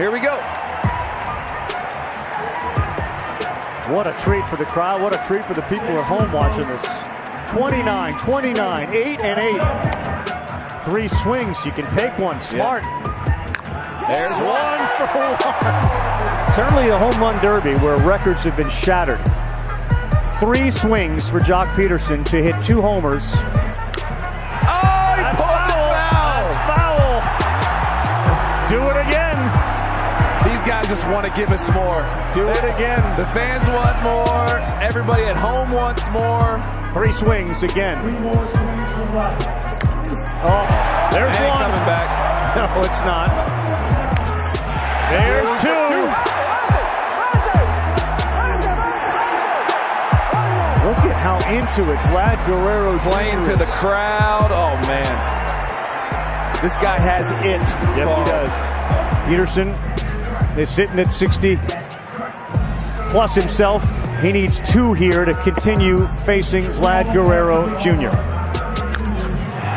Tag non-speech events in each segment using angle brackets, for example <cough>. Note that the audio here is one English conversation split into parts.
Here we go. What a treat for the crowd. What a treat for the people at home watching this. 29, 29, 8 and 8. Three swings. You can take one. Smart. There's One for one. Certainly a home run derby where records have been shattered. Three swings for Joc Pederson to hit two homers. Just want to give us more. Do it again. The fans want more. Everybody at home wants more. Three swings again. Oh, there's Ain't one. coming back. <laughs> No, it's not. There's two. Look at how into it Vlad Guerrero Playing to the crowd. Oh, man. This guy has it. Yes, he does. Pederson is sitting at 60 plus himself. He needs two here to continue facing Vlad Guerrero Jr.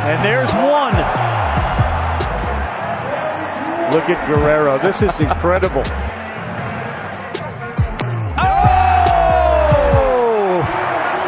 And there's one. Look at Guerrero. This is incredible. Oh!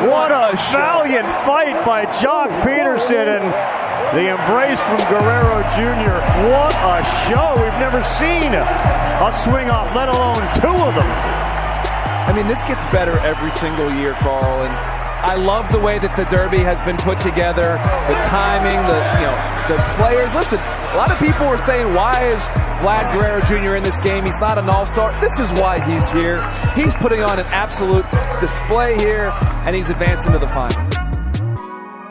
What a valiant fight by Joc Pederson and the embrace from Guerrero Jr. What a show. We've never seen a swing off, let alone two of them. I mean, this gets better every single year, Carl. And I love the way that the Derby has been put together, the timing, the you know, the players. Listen, a lot of people were saying, "Why is Vlad Guerrero Jr. in this game? He's not an All-Star." This is why he's here. He's putting on an absolute display here, and he's advancing to the final.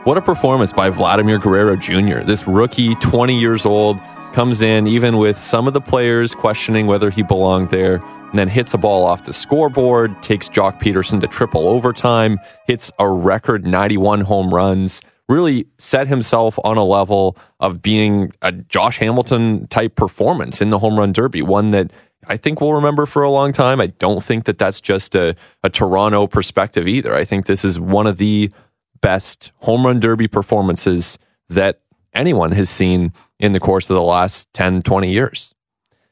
What a performance by Vladimir Guerrero Jr. This rookie, 20 years old, comes in even with some of the players questioning whether he belonged there, and then hits a ball off the scoreboard, takes Joc Pederson to triple overtime, hits a record 91 home runs, really set himself on a level of being a Josh Hamilton type performance in the home run derby, one that I think we'll remember for a long time. I don't think that that's just a, a Toronto perspective either. I think this is one of the best home run derby performances that anyone has seen in the course of the last 10, 20 years.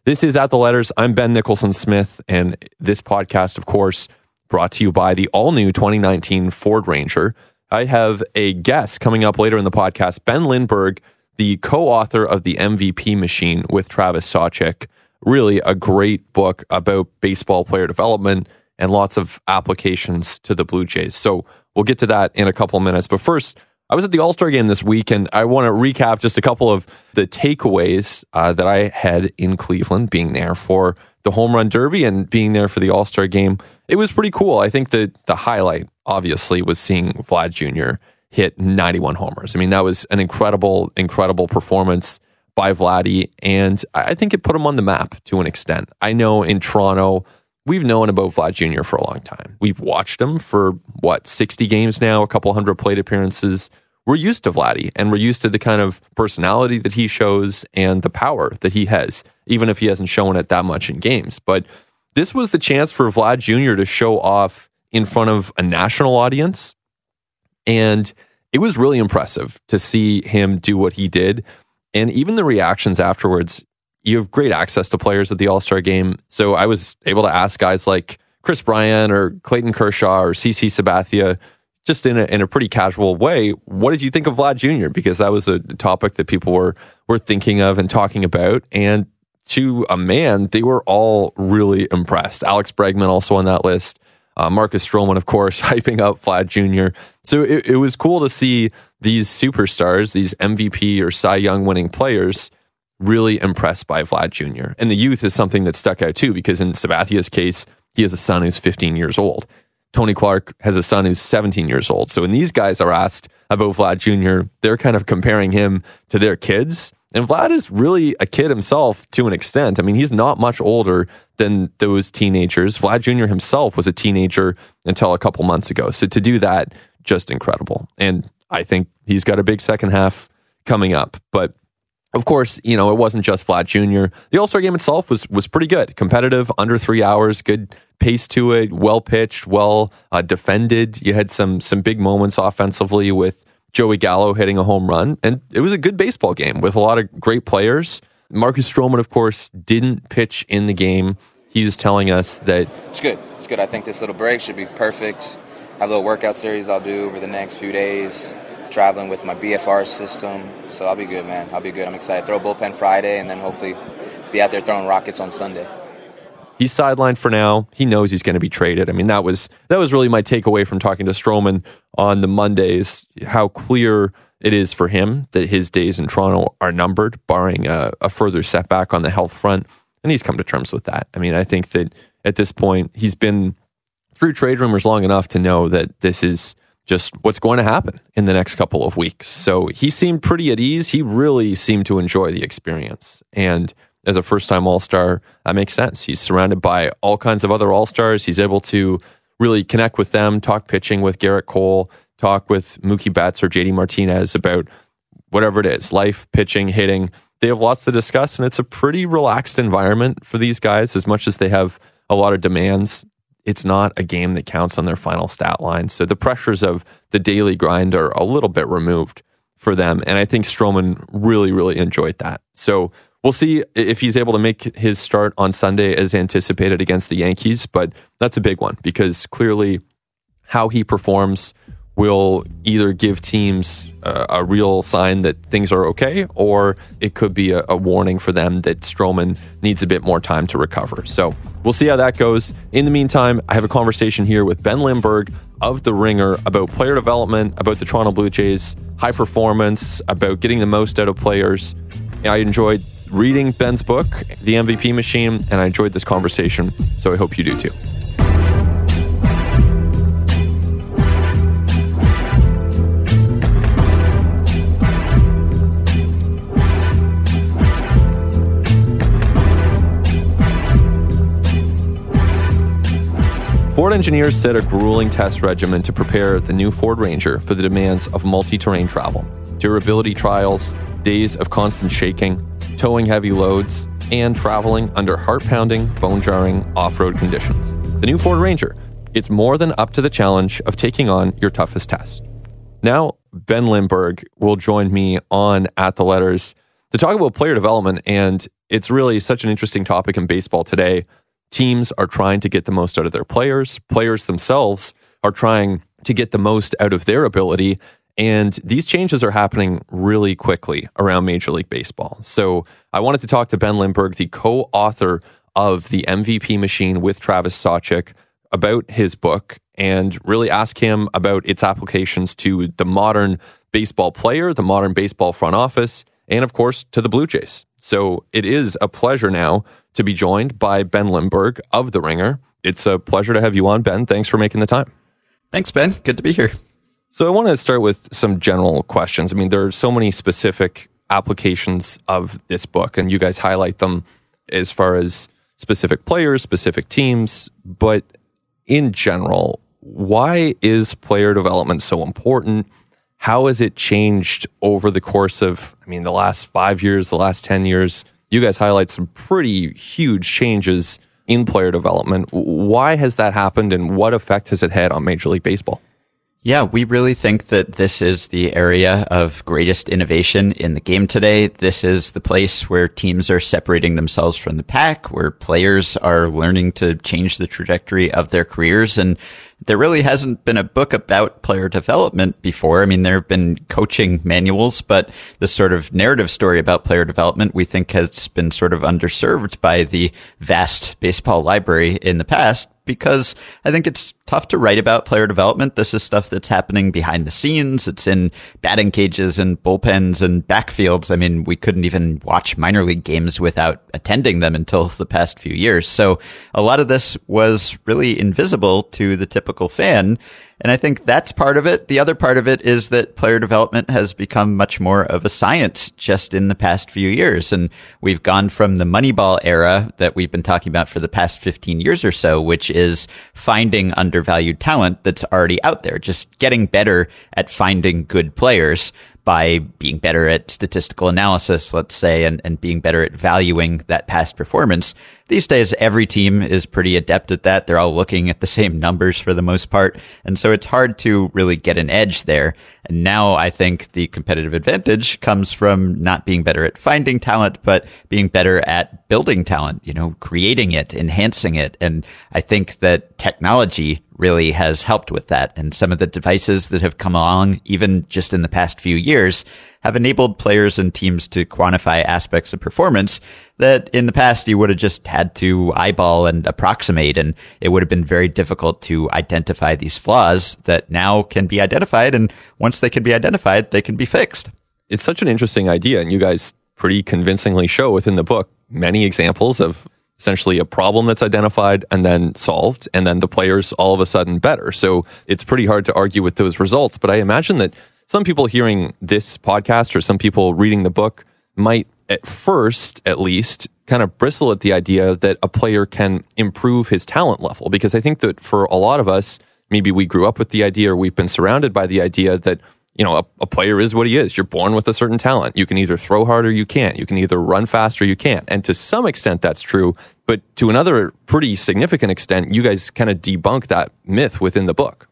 This is At the Letters. I'm Ben Nicholson Smith, and this podcast, of course, brought to you by the all new 2019 Ford Ranger. I have a guest coming up later in the podcast, Ben Lindbergh, the co author of The MVP Machine with Travis Sawchik. Really a great book about baseball player development and lots of applications to the Blue Jays. So we'll get to that in a couple minutes. But first, I was at the All Star game this week, and I want to recap just a couple of the takeaways uh, that I had in Cleveland, being there for the home run derby and being there for the All Star game. It was pretty cool. I think that the highlight, obviously, was seeing Vlad Jr. hit 91 homers. I mean, that was an incredible, incredible performance by Vladdy, and I think it put him on the map to an extent. I know in Toronto, we've known about Vlad Jr. for a long time. We've watched him for what, 60 games now, a couple hundred plate appearances. We're used to Vladdy and we're used to the kind of personality that he shows and the power that he has, even if he hasn't shown it that much in games. But this was the chance for Vlad Jr. to show off in front of a national audience. And it was really impressive to see him do what he did. And even the reactions afterwards, you have great access to players at the All Star game. So I was able to ask guys like Kris Bryant or Clayton Kershaw or CC Sabathia, just in a, in a pretty casual way, what did you think of Vlad Jr.? Because that was a topic that people were were thinking of and talking about. And to a man, they were all really impressed. Alex Bregman also on that list. Uh, Marcus Stroman, of course, <laughs> hyping up Vlad Jr. So it, it was cool to see these superstars, these MVP or Cy Young winning players, really impressed by Vlad Jr. And the youth is something that stuck out too, because in Sabathia's case, he has a son who's 15 years old. Tony Clark has a son who's 17 years old. So when these guys are asked about Vlad Jr., they're kind of comparing him to their kids. And Vlad is really a kid himself to an extent. I mean, he's not much older than those teenagers. Vlad Jr. himself was a teenager until a couple months ago. So to do that, just incredible. And I think he's got a big second half coming up. But of course, you know, it wasn't just Vlad Jr. The All Star game itself was was pretty good, competitive, under three hours, good pace to it, well pitched, well uh, defended. You had some some big moments offensively with Joey Gallo hitting a home run, and it was a good baseball game with a lot of great players. Marcus Stroman, of course, didn't pitch in the game. He was telling us that it's good. It's good. I think this little break should be perfect. I have a little workout series I'll do over the next few days, traveling with my BFR system. So I'll be good, man. I'll be good. I'm excited. Throw bullpen Friday and then hopefully be out there throwing rockets on Sunday. He's sidelined for now. He knows he's going to be traded. I mean, that was that was really my takeaway from talking to Stroman on the Mondays. How clear it is for him that his days in Toronto are numbered, barring a, a further setback on the health front, and he's come to terms with that. I mean, I think that at this point he's been through trade rumors long enough to know that this is just what's going to happen in the next couple of weeks. So he seemed pretty at ease. He really seemed to enjoy the experience. And as a first time All Star, that makes sense. He's surrounded by all kinds of other All Stars. He's able to really connect with them, talk pitching with Gerrit Cole, talk with Mookie Betts or JD Martinez about whatever it is life, pitching, hitting. They have lots to discuss, and it's a pretty relaxed environment for these guys as much as they have a lot of demands. It's not a game that counts on their final stat line. So the pressures of the daily grind are a little bit removed for them. And I think Stroman really, really enjoyed that. So we'll see if he's able to make his start on Sunday as anticipated against the Yankees. But that's a big one because clearly how he performs will either give teams a, a real sign that things are okay, or it could be a, a, warning for them that Stroman needs a bit more time to recover. So we'll see how that goes. In the meantime, I have a conversation here with Ben Lindbergh of The Ringer about player development, about the Toronto Blue Jays, high performance, about getting the most out of players. I enjoyed reading Ben's book, The MVP Machine, and I enjoyed this conversation, so I hope you do too. Ford engineers set a grueling test regimen to prepare the new Ford Ranger for the demands of multi terrain travel. Durability trials, days of constant shaking, towing heavy loads, and traveling under heart pounding, bone jarring off road conditions. The new Ford Ranger, it's more than up to the challenge of taking on your toughest test. Now, Ben Lindbergh will join me on At the Letters to talk about player development. And it's really such an interesting topic in baseball today. Teams are trying to get the most out of their players, players themselves are trying to get the most out of their ability. And these changes are happening really quickly around Major League Baseball. So I wanted to talk to Ben Lindbergh, the co author of The MVP Machine with Travis Sawchik, about his book and really ask him about its applications to the modern baseball player, the modern baseball front office, and of course to the Blue Jays. So it is a pleasure now to be joined by Ben Lindbergh of The Ringer. It's a pleasure to have you on, Ben. Thanks for making the time. Thanks, Ben. Good to be here. So I want to start with some general questions. I mean, there are so many specific applications of this book, and you guys highlight them as far as specific players, specific teams. But in general, why is player development so important? How has it changed over the course of, I mean, the last five years, the last 10 years? You guys highlight some pretty huge changes in player development. Why has that happened and what effect has it had on Major League Baseball? Yeah, we really think that this is the area of greatest innovation in the game today. This is the place where teams are separating themselves from the pack, where players are learning to change the trajectory of their careers. And there really hasn't been a book about player development before. I mean, there have been coaching manuals, but the sort of narrative story about player development we think has been sort of underserved by the vast baseball library in the past because I think it's tough to write about player development. This is stuff that's happening behind the scenes. It's in batting cages and bullpens and backfields. I mean, we couldn't even watch minor league games without attending them until the past few years. So a lot of this was really invisible to the typical fan. And I think that's part of it. The other part of it is that player development has become much more of a science just in the past few years. And we've gone from the Moneyball era that we've been talking about for the past 15 years or so, which is finding undervalued talent that's already out there, just getting better at finding good players by being better at statistical analysis, let's say, and, and being better at valuing that past performance. These days, every team is pretty adept at that. They're all looking at the same numbers for the most part. And so it's hard to really get an edge there. And now I think the competitive advantage comes from not being better at finding talent, but being better at building talent, you know, creating it, enhancing it. And I think that technology really has helped with that. And some of the devices that have come along, even just in the past few years, have enabled players and teams to quantify aspects of performance that in the past you would have just had to eyeball and approximate. And it would have been very difficult to identify these flaws that now can be identified. And once they can be identified, they can be fixed. It's such an interesting idea. And you guys pretty convincingly show within the book many examples of essentially a problem that's identified and then solved, and then the players all of a sudden better. So it's pretty hard to argue with those results. But I imagine that some people hearing this podcast or some people reading the book might, at first at least, kind of bristle at the idea that a player can improve his talent level. Because I think that for a lot of us, maybe we grew up with the idea or we've been surrounded by the idea that you know, a, a, player is what he is. You're born with a certain talent. You can either throw hard or you can't. You can either run fast or you can't. And to some extent, that's true. But to another pretty significant extent, you guys kind of debunk that myth within the book.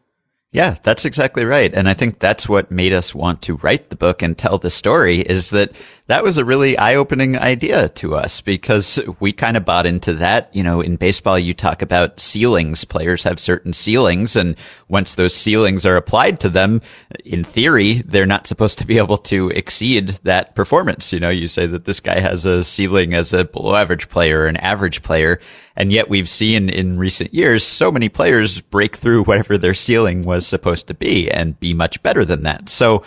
Yeah, that's exactly right. And I think that's what made us want to write the book and tell the story is that that was a really eye opening idea to us because we kind of bought into that. You know, in baseball, you talk about ceilings. Players have certain ceilings. And once those ceilings are applied to them, in theory, they're not supposed to be able to exceed that performance. You know, you say that this guy has a ceiling as a below average player, an average player. And yet we've seen in recent years so many players break through whatever their ceiling was supposed to be and be much better than that. So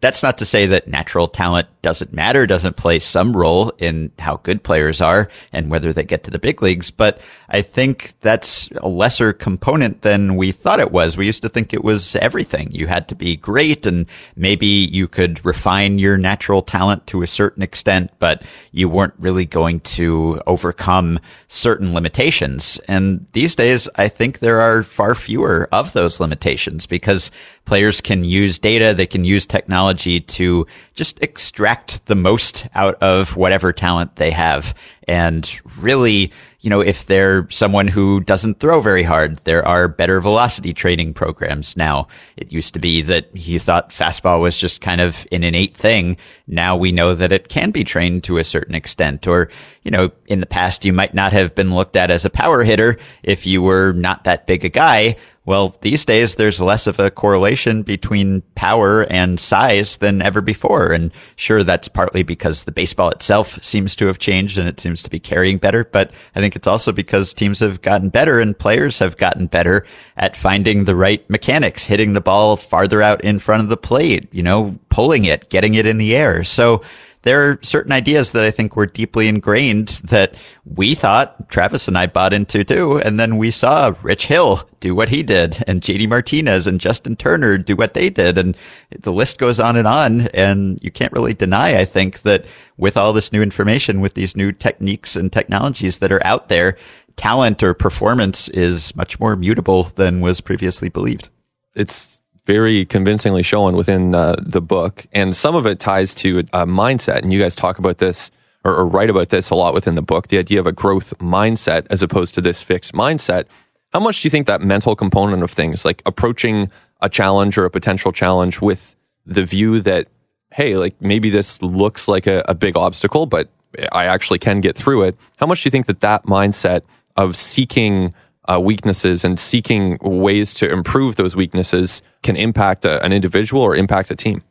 that's not to say that natural talent doesn't matter, doesn't play some role in how good players are and whether they get to the big leagues. But I think that's a lesser component than we thought it was. We used to think it was everything. You had to be great and maybe you could refine your natural talent to a certain extent, but you weren't really going to overcome certain limitations. And these days, I think there are far fewer of those limitations because players can use data, they can use technology to just extract the most out of whatever talent they have. And really, you know, if they're someone who doesn't throw very hard, there are better velocity training programs now. It used to be that you thought fastball was just kind of an innate thing. Now we know that it can be trained to a certain extent. Or, you know, in the past, you might not have been looked at as a power hitter if you were not that big a guy. Well, these days there's less of a correlation between power and size than ever before. And sure, that's partly because the baseball itself seems to have changed and it seems to be carrying better. But I think it's also because teams have gotten better and players have gotten better at finding the right mechanics, hitting the ball farther out in front of the plate, you know, pulling it, getting it in the air. So there are certain ideas that I think were deeply ingrained that we thought Travis and I bought into too. And then we saw Rich Hill do what he did and JD Martinez and Justin Turner do what they did. And the list goes on and on. And you can't really deny, I think, that with all this new information, with these new techniques and technologies that are out there, talent or performance is much more mutable than was previously believed. It's very convincingly shown within uh, the book. And some of it ties to a mindset. And you guys talk about this or, or write about this a lot within the book the idea of a growth mindset as opposed to this fixed mindset. How much do you think that mental component of things, like approaching a challenge or a potential challenge with the view that, hey, like maybe this looks like a, a big obstacle, but I actually can get through it. How much do you think that that mindset of seeking uh, weaknesses and seeking ways to improve those weaknesses can impact a, an individual or impact a team.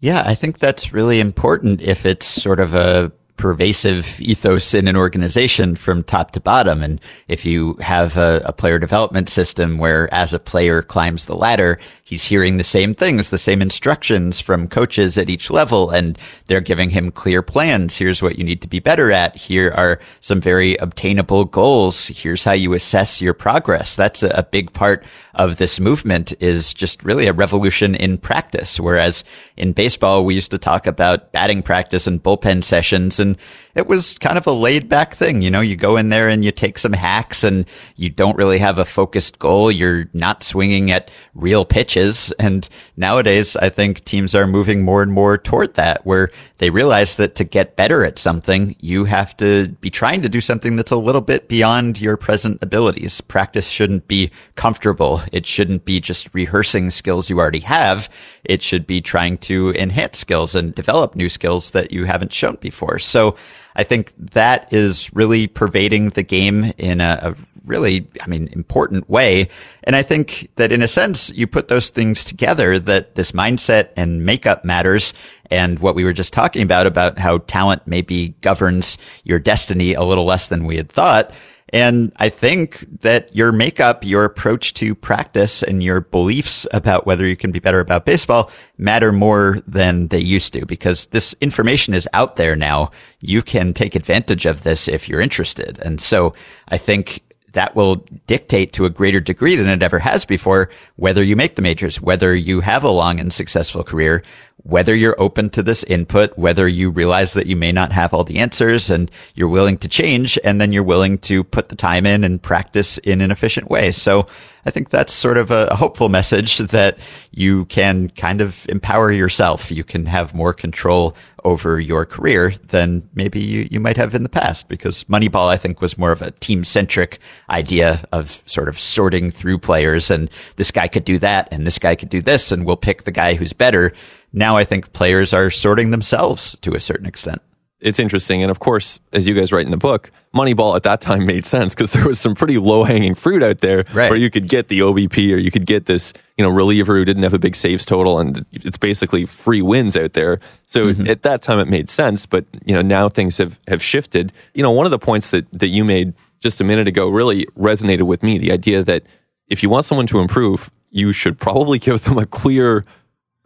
Yeah, I think that's really important if it's sort of a pervasive ethos in an organization from top to bottom. And if you have a, a, player development system where as a player climbs the ladder, he's hearing the same things, the same instructions from coaches at each level, and they're giving him clear plans. Here's what you need to be better at. Here are some very obtainable goals. Here's how you assess your progress. That's a, a big part of this movement is just really a revolution in practice. Whereas in baseball, we used to talk about batting practice and bullpen sessions and and it was kind of a laid back thing. You know, you go in there and you take some hacks and you don't really have a focused goal. You're not swinging at real pitches. And nowadays, I think teams are moving more and more toward that where they realize that to get better at something, you have to be trying to do something that's a little bit beyond your present abilities. Practice shouldn't be comfortable. It shouldn't be just rehearsing skills you already have. It should be trying to enhance skills and develop new skills that you haven't shown before. So I think that is really pervading the game in a, a really, I mean, important way. And I think that in a sense, you put those things together that this mindset and makeup matters. And what we were just talking about, about how talent maybe governs your destiny a little less than we had thought. And I think that your makeup, your approach to practice and your beliefs about whether you can be better about baseball matter more than they used to because this information is out there now. You can take advantage of this if you're interested. And so I think that will dictate to a greater degree than it ever has before whether you make the majors, whether you have a long and successful career, whether you're open to this input, whether you realize that you may not have all the answers and you're willing to change and then you're willing to put the time in and practice in an efficient way. So I think that's sort of a, hopeful message that you can kind of empower yourself. You can have more control over your career than maybe you, you might have in the past because Moneyball, I think, was more of a team centric idea of sort of sorting through players and this guy could do that and this guy could do this and we'll pick the guy who's better. Now I think players are sorting themselves to a certain extent it's interesting. And of course, as you guys write in the book, Moneyball at that time made sense because there was some pretty low hanging fruit out there right. where you could get the OBP or you could get this, you know, reliever who didn't have a big saves total and it's basically free wins out there. So mm-hmm. at that time it made sense, but you know, now things have, have shifted. You know, one of the points that, that you made just a minute ago really resonated with me. The idea that if you want someone to improve, you should probably <laughs> give them a clear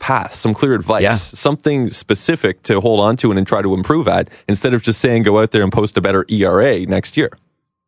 path, some clear advice, yeah. something specific to hold on to and, try to improve at instead of just saying go out there and post a better ERA next year.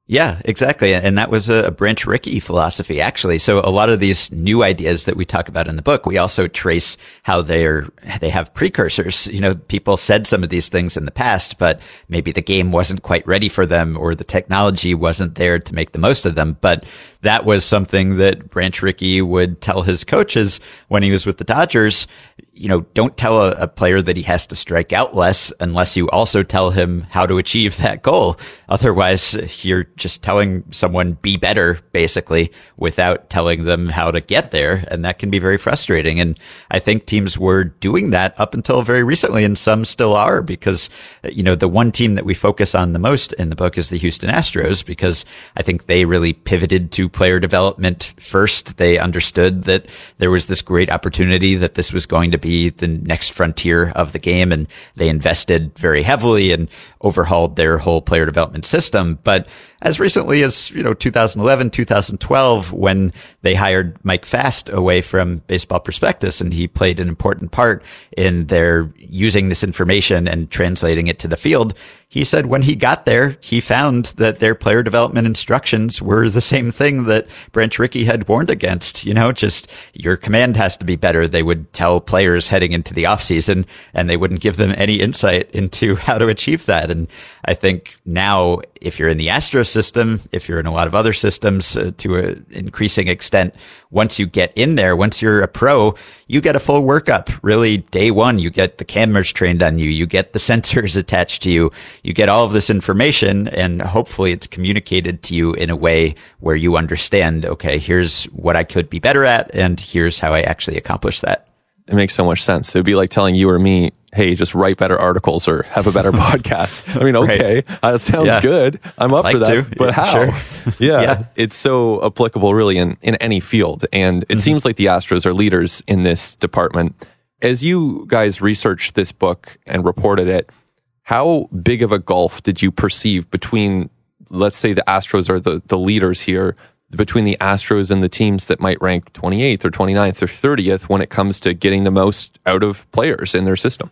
Yeah, exactly. And that was a, Branch Rickey philosophy, actually. So a lot of these new ideas that we talk about in the book, we also trace how they're, they have precursors. You know, people said some of these things in the past, but maybe the game wasn't quite ready for them or the technology wasn't there to make the most of them. But that was something that Branch Rickey would tell his coaches when he was with the Dodgers you know, don't tell a, a, player that he has to strike out less unless you also tell him how to achieve that goal. Otherwise, you're just telling someone be better, basically, without telling them how to get there. And that can be very frustrating. And I think teams were doing that up until very recently, and some still are because, you know, the one team that we focus on the most in the book is the Houston Astros because I think they really pivoted to player development first. They understood that there was this great opportunity that this was going to be the next frontier of the game. And they invested very heavily and overhauled their whole player development system. But as recently as, you know, 2011, 2012, when they hired Mike Fast away from Baseball Prospectus and he played an important part in their using this information and translating it to the field. He said when he got there, he found that their player development instructions were the same thing that Branch Rickey had warned against. You know, just your command has to be better. They would tell players heading into the offseason and they wouldn't give them any insight into <laughs> how to achieve that. And I think now, if you're in the Astro system, if you're in a lot of other systems uh, to an increasing extent, once you get in there, once you're a pro, you get a full workup. Really, day one, you get the cameras trained on you, you get the <laughs> sensors attached to you, you get all of this information, and hopefully it's communicated to you in a way where you understand, okay, here's what I could be better at, and here's how I actually accomplish that. It makes so much sense. It would be like telling you or me, hey, just write better articles or have a better <laughs> podcast. I mean, okay, right. uh, sounds yeah. good. I'm up for that. To. But yeah, how? Sure. <laughs> yeah. yeah. It's so applicable really in, in any field. And it mm-hmm. seems like the Astros are leaders in this department. As you guys researched this book and reported it, how big of a gulf did you perceive between, let's say the Astros are the, the leaders here between the Astros and the teams that might rank 28th or 29th or 30th when it comes to getting the most out of players in their system?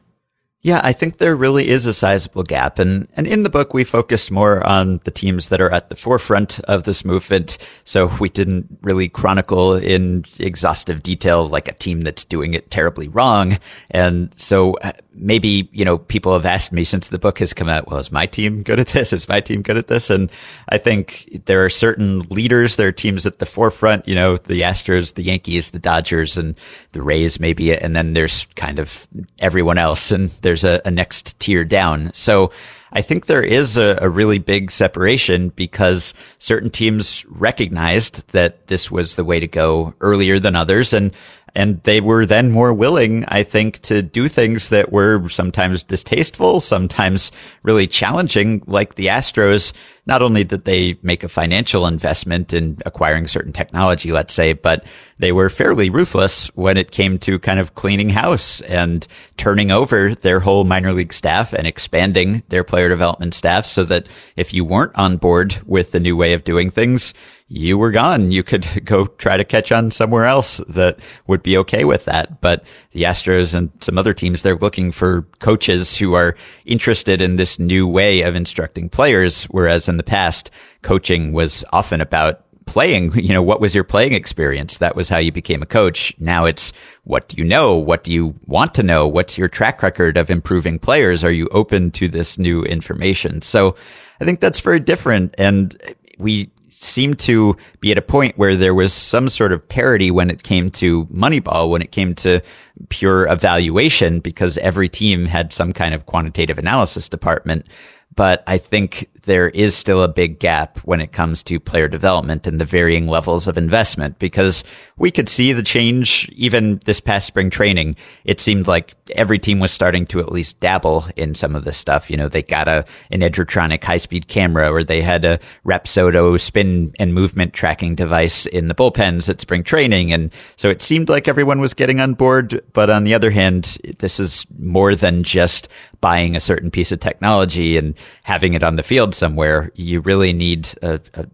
Yeah, I think there really is a sizable gap. And, and in the book, we focused more on the teams that are at the forefront of this movement. So we didn't really chronicle in exhaustive detail like a team that's doing it terribly wrong. And so uh, maybe, you know, people have asked me since the book has come out, well, is my team good at this? Is my team good at this? And I think there are certain leaders, there are teams at the forefront, you know, the Astros, the Yankees, the Dodgers, and the Rays, maybe. And then there's kind of everyone else. And there's a, a next tier down. So I think there is a, a, really big separation because certain teams recognized that this was the way to go earlier than others. And and they were then more willing, I think, to do things that were sometimes distasteful, sometimes really challenging, like the Astros. Not only did they make a financial investment in acquiring certain technology, let's say, but they were fairly ruthless when it came to kind of cleaning house and turning over their whole minor league staff and expanding their player development staff so that if you weren't on board with the new way of doing things, you were gone. You could <laughs> go try to catch on somewhere else that would be okay with that. But the Astros and some other teams, they're looking for coaches who are interested in this new way of instructing players. Whereas in the past, coaching was often about playing, <laughs> you know, what was your playing experience? That was how you became a coach. Now it's what do you know? What do you want to know? What's your track record of improving players? Are you open to this new information? So I think that's very different. And we seemed to be at a point where there was some sort of parity when it came to Moneyball, when it came to pure evaluation, because every team had some kind of quantitative analysis department. But I think there is still a big gap when it comes to player development and the varying levels of investment because we could see the change even this past spring training. It seemed like every team was starting to at least dabble in some of this stuff. You know, they got a, an Edgertronic high speed camera or they had a Rapsodo spin and movement tracking device in the bullpens at spring training. And so it seemed like everyone was getting on board. But on the other hand, this is more than just buying a certain piece of technology and having it on the field somewhere. You really need a, a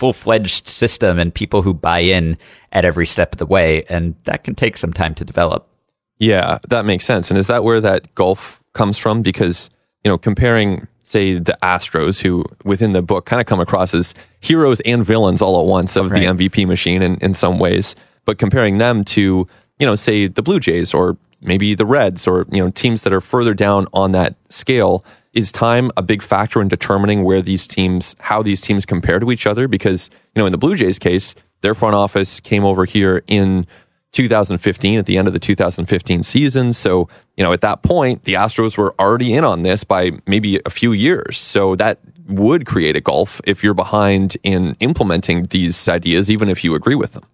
full fledged system and people who buy in at every step of the way. And that can take some time to develop. Yeah, that makes sense. And is that where that gulf comes from? Because, you know, comparing, say, the Astros, who within the book kind of come across as heroes and villains all at once of right. the MVP machine in, in some ways, but comparing them to, you know, say the Blue Jays or maybe the Reds or, you know, teams that are further down on that scale. Is time a big factor in determining where these teams, how these teams compare to each other? Because, you know, in the Blue Jays case, their front office came over here in 2015 at the end of the 2015 season. So, you know, at that point, the Astros were already in on this by maybe a few years. So that would create a gulf if you're behind in implementing these ideas, even if you agree with them.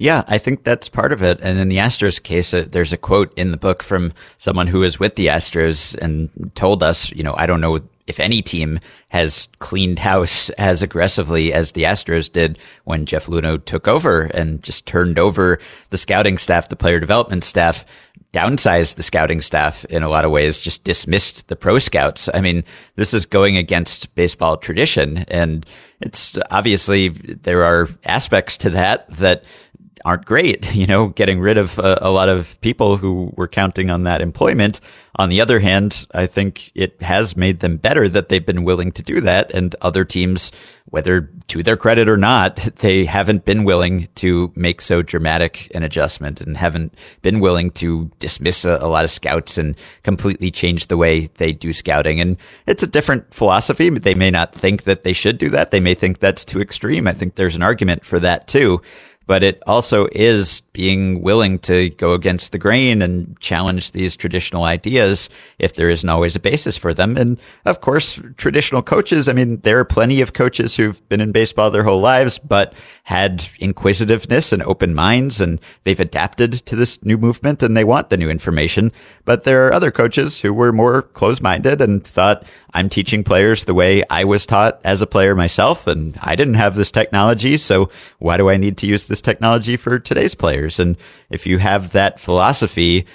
Yeah, I think that's part of it. And in the Astros case, uh, there's a quote in the book from someone who was with the Astros and told us, you know, I don't know if any team has cleaned house <laughs> as aggressively as the Astros did when Jeff Luhnow took over and just turned over the scouting staff, the player development staff, downsized the scouting staff in a lot of ways, just dismissed the pro scouts. I mean, this is going against baseball tradition. And it's obviously there are aspects to that that aren't great, <laughs> you know, getting rid of a, a, lot of people who were counting on that employment. On the other hand, I think it has made them better that they've been willing to do that. And other teams, whether to their credit or not, <laughs> they haven't been willing to make so dramatic an adjustment and haven't been willing to dismiss a, a lot of scouts and completely change the way they do scouting. And it's a different philosophy. They may not think that they should do that. They may think that's too extreme. I think there's an argument for that too but it also is being willing to go against the grain and challenge these traditional ideas if there isn't always a basis for them. And of course, traditional coaches, I mean, there are plenty of coaches who've been in baseball their whole lives, but had inquisitiveness and open minds and they've adapted to this new movement and they want the new information. But there are other coaches who were more closed minded and thought, I'm teaching players the way I was taught as a player myself. And I didn't have this technology. So why do I need to use this technology for today's players? And if you have that philosophy,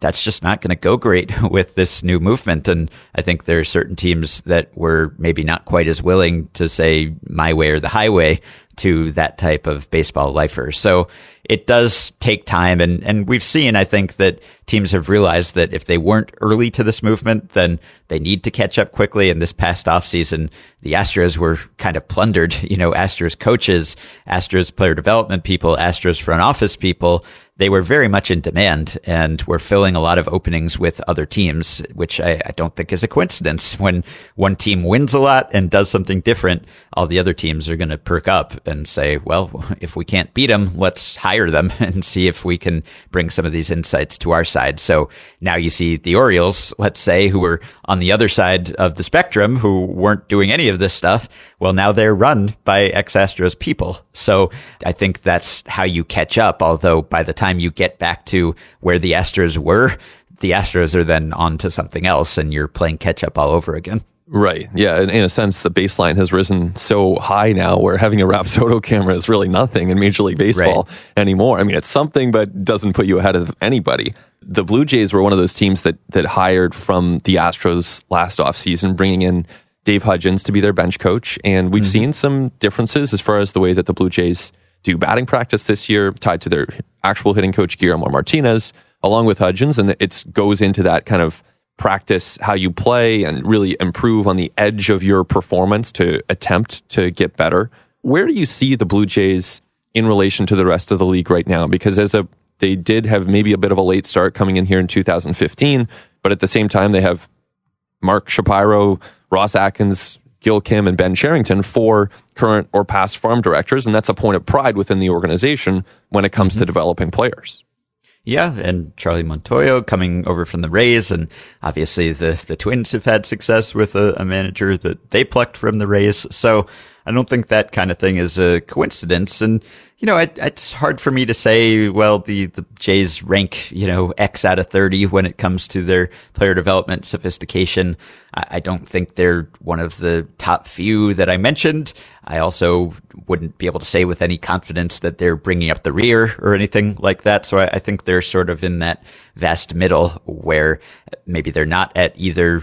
that's just not going to go great <laughs> with this new movement. And I think there are certain teams that were maybe not quite as willing to say my way or the highway to that type of baseball lifer. So it does take time. And, and we've seen, I think that teams have realized that if they weren't early to this movement, then they need to catch up quickly. And this past offseason, the Astros were kind of plundered, <laughs> you know, Astros coaches, Astros player development people, Astros front office people they were very much in demand and were filling a lot of openings with other teams, which I, I, don't think is a coincidence. <laughs> When one team wins a lot and does something different, all the other teams are going to perk up and say, well, <laughs> if we can't beat them, let's hire them <laughs> and see if we can bring some of these insights to our side. So now you see the Orioles, let's say, who were on the other side of the spectrum, who weren't doing any of this stuff. Well, now they're run by ex Astros people. So I think that's how you catch up. Although by the time you get back to where the Astros were, the Astros are then on to something else and you're playing catch up all over again. Right. Yeah. In, in, a sense, the baseline has risen so high now where having a Rapsodo <laughs> camera is really nothing in Major League Baseball right. anymore. I mean, it's something, but doesn't put you ahead of anybody. The Blue Jays were one of those teams that, that hired from the Astros last offseason, bringing in Dave Hudgens to be their bench coach. And we've mm-hmm. seen some differences as far as the way that the Blue Jays do batting practice this year, tied to their actual hitting coach, Guillermo Martinez, along with Hudgens. And it goes into that kind of practice how you play and really improve on the edge of your performance to attempt to get better. Where do you see the Blue Jays in relation to the rest of the league right now? Because as a they did have maybe a bit of a late start coming in here in 2015, but at the same time they have Mark Shapiro, Ross Atkins, Gil Kim, and Ben Cherington, four current or past farm directors. And that's a point of pride within the organization when it comes mm-hmm. to developing players. Yeah, and Charlie Montoyo coming over from the Rays, and obviously the the Twins have had success with a, a, manager that they plucked from the Rays. So I don't think that kind of thing is a coincidence. And you know, it, it's hard for me to say, well, the, the Jays rank, you know, X out of 30 when it comes to their player development sophistication. I, I don't think they're one of the top few that I mentioned. I also wouldn't be able to say with any confidence that they're bringing up the rear or anything like that. So I, I think they're sort of in that vast middle where maybe they're not at either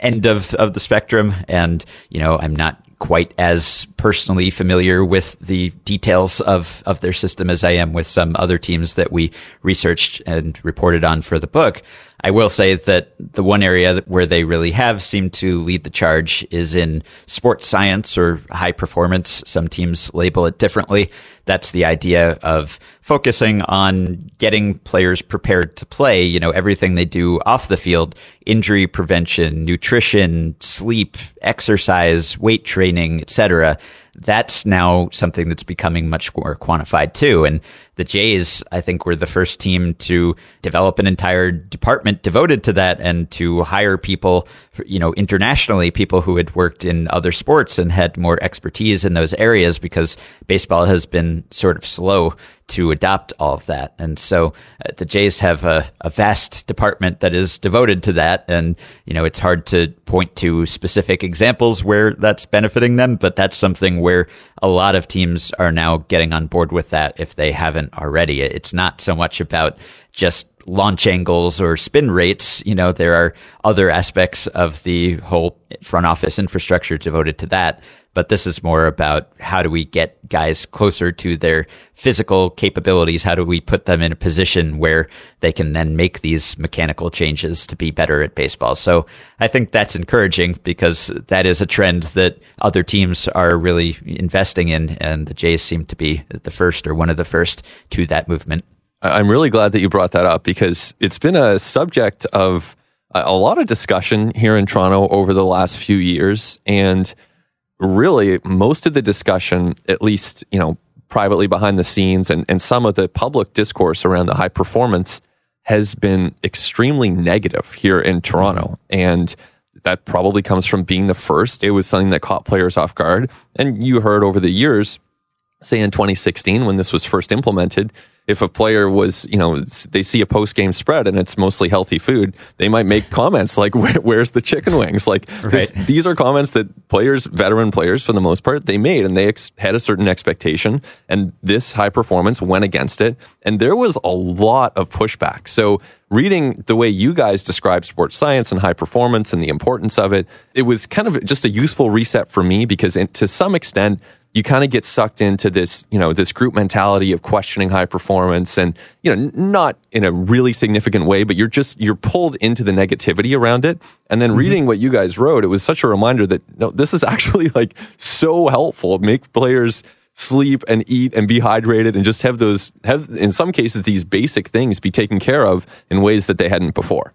end of, of the spectrum. And, you know, I'm not quite as personally familiar with the details of, of their system as I am with some other teams that we researched and reported on for the book. I will say that the one area where they really have seemed to lead the charge is in sports science or high performance. Some teams label it differently. That's the idea of focusing on getting players prepared to play, you know, everything they do off the field, injury prevention, nutrition, sleep, exercise, weight training, etc that's now something that's becoming much more quantified too. And the Jays, I think, were the first team to develop an entire department devoted to that and to hire people, you know, internationally, people who had worked in other sports and had more expertise in those areas because baseball has been sort of slow to adopt all of that. And so uh, the Jays have a, a, vast department that is devoted to that. And, you know, it's hard to point to specific examples where that's benefiting them, but that's something where a lot of teams are now getting on board with that if they haven't already. It's not so much about just launch angles or spin rates. You know, there are other aspects of the whole front office infrastructure devoted to that but this is more about how do we get guys closer to their physical capabilities? How do we put them in a position where they can then make these mechanical changes to be better at baseball? So I think that's encouraging because that is a trend that other teams are really investing in. And the Jays seem to be the first or one of the first to that movement. I'm really glad that you brought that up because it's been a subject of uh, a lot of discussion here in Toronto over the last few years. And really most of the discussion, at least, you know, privately behind the scenes and, and some of the public discourse around the high performance has been extremely negative here in Toronto. And that probably comes from being the first. It was something that caught players off guard. And you heard over the years, say in 2016, when this was first implemented, if a player was, you know, they see a post game spread and it's mostly healthy food, they might make comments like, <laughs> Where, "Where's the chicken wings?" Like right. this, these are comments that players, veteran players, for the most part, they made, and they ex- had a certain expectation, and this high performance went against it, and there was a lot of pushback. So reading the way you guys describe sports science and high performance and the importance of it, it was kind of just a useful reset for me because to some extent, you kind of get sucked into this, you know, this group mentality of questioning high performance and, you know, not in a really significant way, but you're just, you're pulled into the negativity around it. And then mm-hmm. reading what you guys wrote, it was such a reminder that, no, this is <laughs> actually like so helpful. Make players sleep and eat and be hydrated and just have those, have in some cases, these basic things be taken care of in ways that they hadn't before.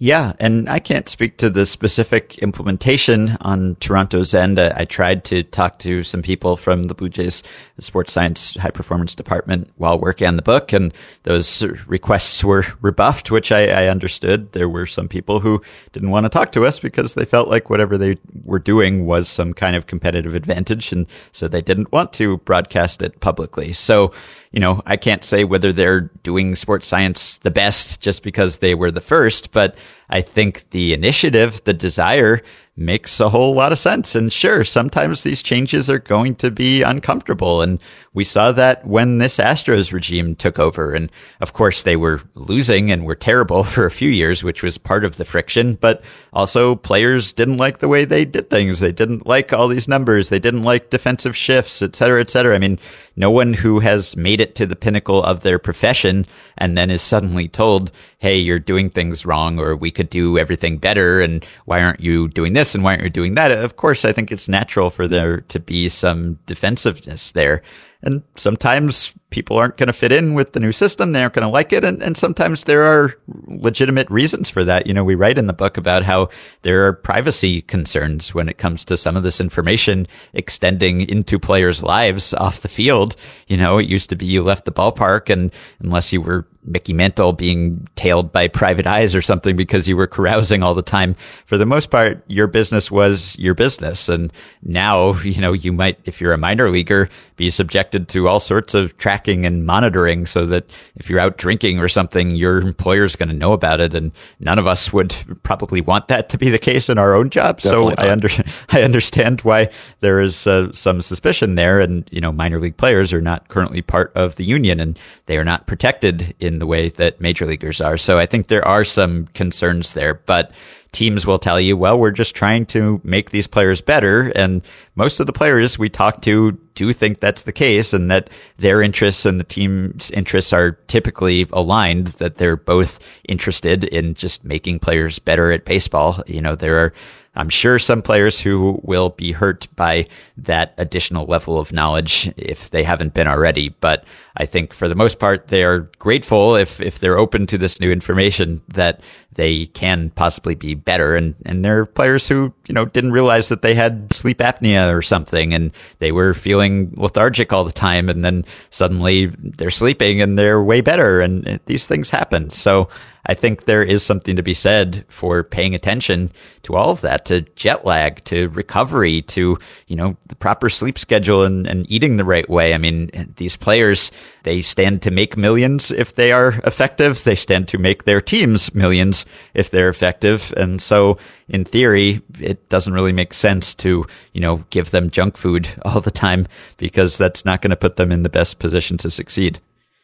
Yeah, and I can't speak to the specific implementation on Toronto's end. I, I, tried to talk to some people from the Blue Jays sports science high performance department while working on the book, and those requests were <laughs> rebuffed, which I, I understood. There were some people who didn't want to talk to us because they felt like whatever they were doing was some kind of competitive advantage, and so they didn't want to broadcast it publicly. So you know, I can't say whether they're doing sports science the best just because they were the first, but I think the initiative, the desire makes a whole lot of sense. And sure, sometimes these changes are going to be uncomfortable. And we saw that when this Astros regime took over. And of course, they were losing and were terrible <laughs> for a few years, which was part of the friction. But also, players didn't like the way they did things. They didn't like all these numbers. They didn't like defensive shifts, et cetera, et cetera. I mean, no one who has made it to the pinnacle of their profession and then is suddenly told, Hey, you're doing things wrong, or we could do everything better. And why aren't you doing this? And why aren't you doing that? Of course, I think it's natural for there to be some defensiveness there. And sometimes people aren't going to fit in with the new system. They aren't going to like it. And, and sometimes there are legitimate reasons for that. You know, we write in the book about how there are privacy concerns when it comes to some of this information extending into players' lives off the field. You know, it used to be you left the ballpark and unless you were Mickey Mantle being tailed by private eyes or something because you were carousing all the time. For the most part, your business was your business. And now, you know, you might, if you're a minor leaguer, be subjected to all sorts of tracking and monitoring so that if you're out drinking or something, your employer's going to know about it. And none of us would probably want that to be the case in our own job. Definitely so not. I under, <laughs> I understand why there is uh, some suspicion there. And, you know, minor league players are not currently part of the union and they are not protected in the way that major leaguers are. So I think there are some concerns there, but teams will tell you, well, we're just trying to make these players better. And most of the players we talk to do think that's the case and that their interests and the team's interests are typically aligned, that they're both interested in just making players better at baseball. You know, there are I'm sure some players who will be hurt by that additional level of knowledge if they haven't been already. But I think for the most part, they're grateful if, if they're open to this new information that they can possibly be better. And, and there are players who, you know, didn't realize that they had sleep apnea or something and they were feeling lethargic all the time. And then suddenly they're sleeping and they're way better. And these things happen. So I think there is something to be said for paying attention to all of that, to jet lag, to recovery, to, you know, the proper sleep schedule and, and eating the right way. I mean, these players, they stand to make millions if they are effective. They stand to make their teams millions if they're effective. And so in theory, it doesn't really make sense to, you know, give them junk food <laughs> all the time because that's not going to put them in the best position to succeed.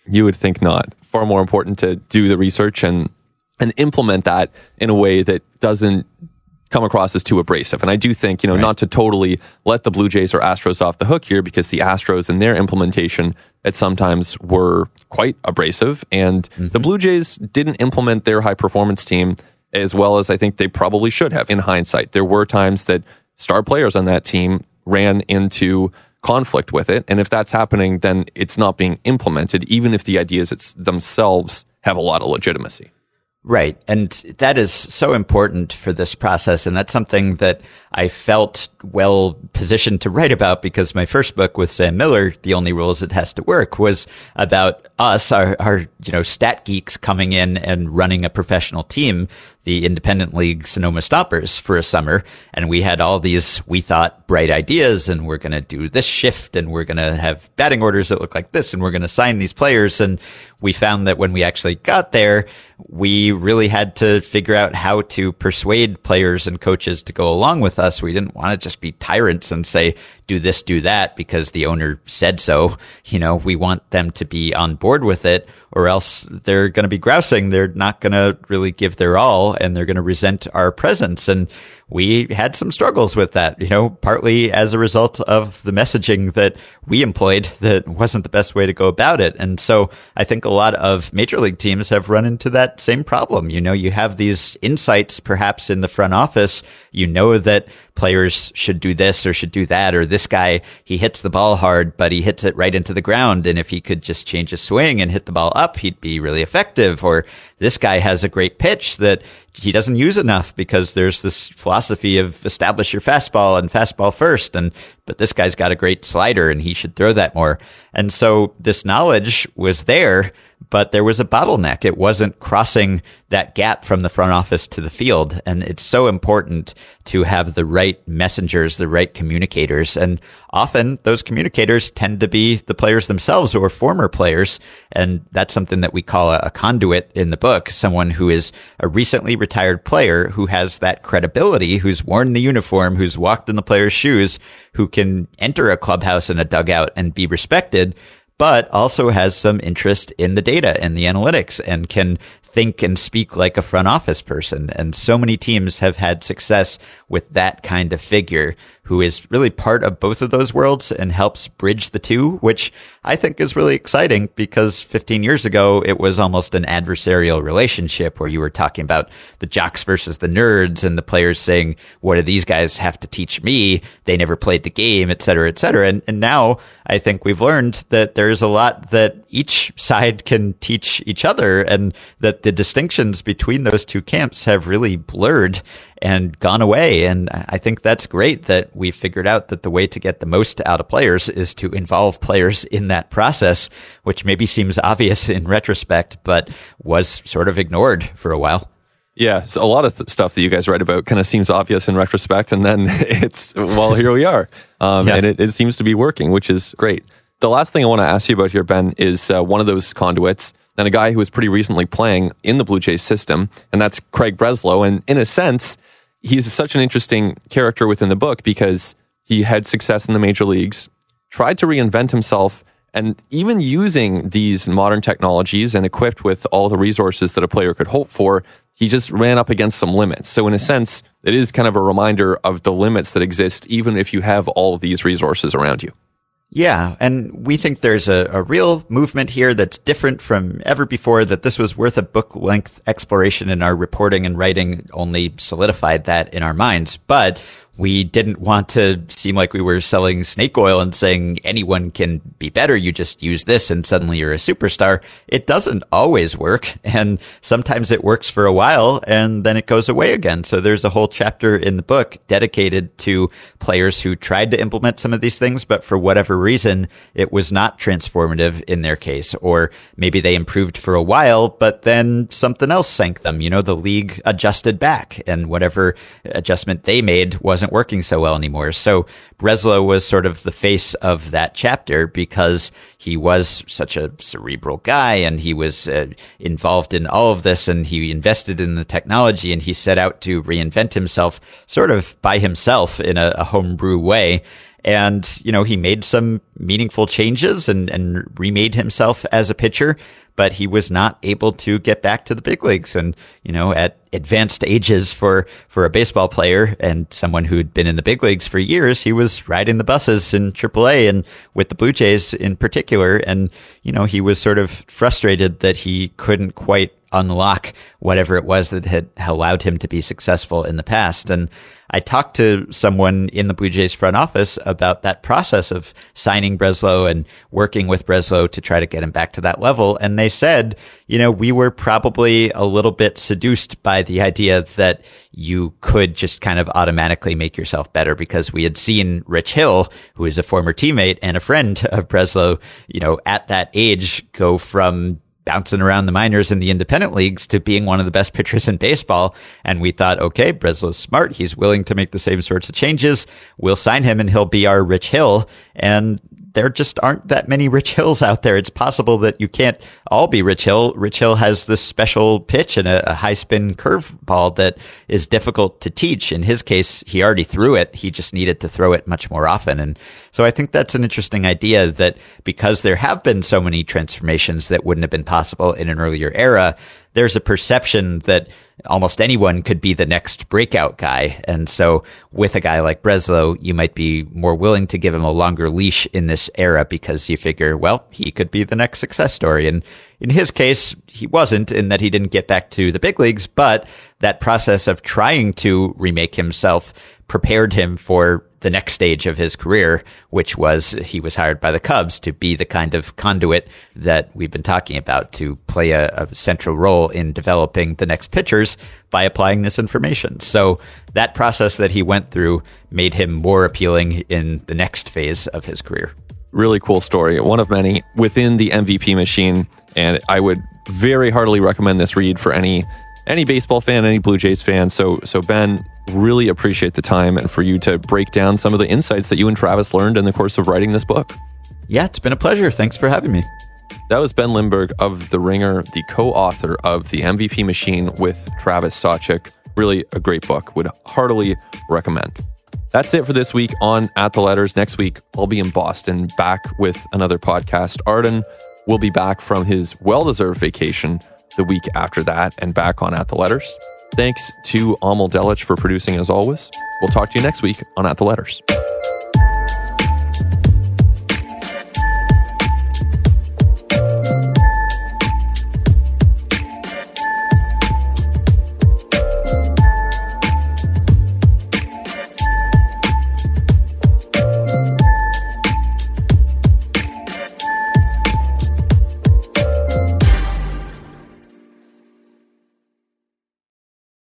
You would think not. Far more important to do the research and and implement that in a way that doesn't come across as too abrasive. And I do think, you know, right. not to totally let the Blue Jays or Astros off the hook here because the Astros and their implementation at sometimes were quite abrasive and mm-hmm. the Blue Jays didn't implement their high performance team as well as I think they probably should have in hindsight. There were times that star players on that team ran into conflict with it. And if that's happening, then it's not being implemented, even if the ideas themselves have a lot of legitimacy. Right. And that is so important for this process. And that's something that I felt well positioned to write about because my first book with Sam Miller, The Only Rules It Has to Work, was about us, our, our, you know, stat geeks coming in and running a professional team the independent league Sonoma Stompers for a summer. And we had all these, we thought bright ideas and we're going to do this shift and we're going to have batting orders that look like this and we're going to sign these players. And we found that when we actually got there, we really had to figure out how to persuade players and coaches to go along with us. We didn't want to just be tyrants and say, do this, do that because the owner said so. You know, we want them to be on board with it or else they're going to be grousing. They're not going to really give their all and they're going to resent our presence. And we had some struggles with that, you know, partly as a result of the messaging that we employed that wasn't the best way to go about it. And so I think a lot of major league teams have run into that same problem. You know, you have these insights perhaps in the front office. You know that players should do this or should do that, or this guy, he hits the ball hard, but he hits it right into the ground. And if he could just change his swing and hit the ball up, he'd be really effective. Or this guy has a great pitch that he doesn't use enough because there's this philosophy of establish your fastball and fastball first. And, but this guy's got a great slider and he should throw that more. And so this knowledge was there, but there was a bottleneck. It wasn't crossing that gap from the front office to the field. And it's so important to have the right messengers, the right communicators. And often those communicators tend to be the players themselves or former players. And that's something that we call a, a conduit in the book. Someone who is a recently retired player who has that credibility, who's worn the uniform, who's walked in the player's shoes, who can enter a clubhouse and a dugout and be respected but also has some interest in the data and the analytics and can think and speak like a front office person. And so many teams have had success with that kind of figure who is really part of both of those worlds and helps bridge the two, which I think is really exciting because 15 years ago, it was almost an adversarial relationship where you were talking about the jocks versus the nerds and the players saying, what do these guys have to teach me? They never played the game, et cetera, et cetera. And, and now I think we've learned that there's a lot that each side can teach each other and that the distinctions between those two camps have really blurred and gone away. And I think that's great that we figured out that the way to get the most out of players is to involve players in that process, which maybe seems obvious <laughs> in retrospect, but was sort of ignored for a while. Yeah, so a lot of th- stuff that you guys write about kind of seems obvious in retrospect, and then <laughs> it's well, here we are, um, yeah. and it, it, seems to be working, which is great. The last thing I want to ask you about here, Ben, is uh, one of those conduits and a guy who was pretty recently playing in the Blue Jays system, and that's Craig Breslow. And in a sense, he's such an interesting character within the book because he had success in the major leagues, tried to reinvent himself, and even using these modern technologies and equipped with all the resources that a player could hope for, he just ran up against some limits. So in a sense, it is kind of a reminder of the limits that exist, even if you have all of these resources around you. Yeah, and we think there's a, a, real movement here that's different from ever before, that this was worth a book length exploration in our reporting and writing only solidified that in our minds. But we didn't want to seem like we were selling snake oil and saying anyone can be better. You just use this and suddenly you're a superstar. It doesn't always work. And sometimes it works for a while and then it goes away again. So there's a whole chapter in the book dedicated to players who tried to implement some of these things, but for whatever reason, it was not transformative in their case. Or maybe they improved for a while, but then something else sank them. You know, the league adjusted back and whatever adjustment they made wasn't wasn't working so well anymore. So Breslow was sort of the face of that chapter because he was such a cerebral guy and he was uh, involved in all of this and he invested in the technology and he set out to reinvent himself sort of by himself in a, a homebrew way. And, you know, he made some meaningful changes and, and remade himself as a pitcher but he was not able to get back to the big leagues. And, you know, at advanced ages for, for a baseball player and someone who'd been in the big leagues for years, he was riding the buses in AAA and with the Blue Jays in particular. And, you know, he was sort of frustrated that he couldn't quite unlock whatever it was that had allowed him to be successful in the past. And I talked to someone in the Blue Jays front office about that process of signing Breslow and working with Breslow to try to get him back to that level. And they said, you know, we were probably a little bit seduced by the idea that you could just kind of automatically make yourself better because we had seen Rich Hill, who is a former teammate and a friend of Breslow, you know, at that age go from bouncing around the minors and the independent leagues to being one of the best pitchers in baseball. And we thought, okay, Breslow's smart. He's willing to make the same sorts of changes. We'll sign him and he'll be our Rich Hill. And there just aren't that many Rich Hills out there. It's possible that you can't all be Rich Hill. Rich Hill has this special pitch and a, a high spin curveball that is difficult to teach. In his case, he already threw it. He just needed to throw it much more often. And so I think that's an interesting idea that because there have been so many transformations that wouldn't have been possible in an earlier era, there's a perception that almost anyone could be the next breakout guy. And so with a guy like Breslow, you might be more willing to give him a longer leash in this era because you figure, well, he could be the next success story. And in his case, he wasn't in that he didn't get back to the big leagues, but that process of trying to remake himself prepared him for the next stage of his career, which was he was hired by the Cubs to be the kind of conduit that we've been talking about to play a, a, central role in developing the next pitchers by applying this information. So that process that he went through made him more appealing in the next phase of his career. Really cool story. One of many within the MVP machine. And I would very heartily recommend this read for any any baseball fan, any Blue Jays fan. So, so Ben, really appreciate the time and for you to break down some of the insights that you and Travis learned in the course of writing this book. Yeah, it's been a pleasure. Thanks for having me. That was Ben Lindbergh of The Ringer, the co author of The MVP Machine with Travis Sawchik. Really a great book. Would heartily recommend. That's it for this week on At the Letters. Next week, I'll be in Boston back with another podcast. Arden will be back from his well deserved vacation the week after that and back on At the Letters. Thanks to Amol Delich for producing as always. We'll talk to you next week on At the Letters.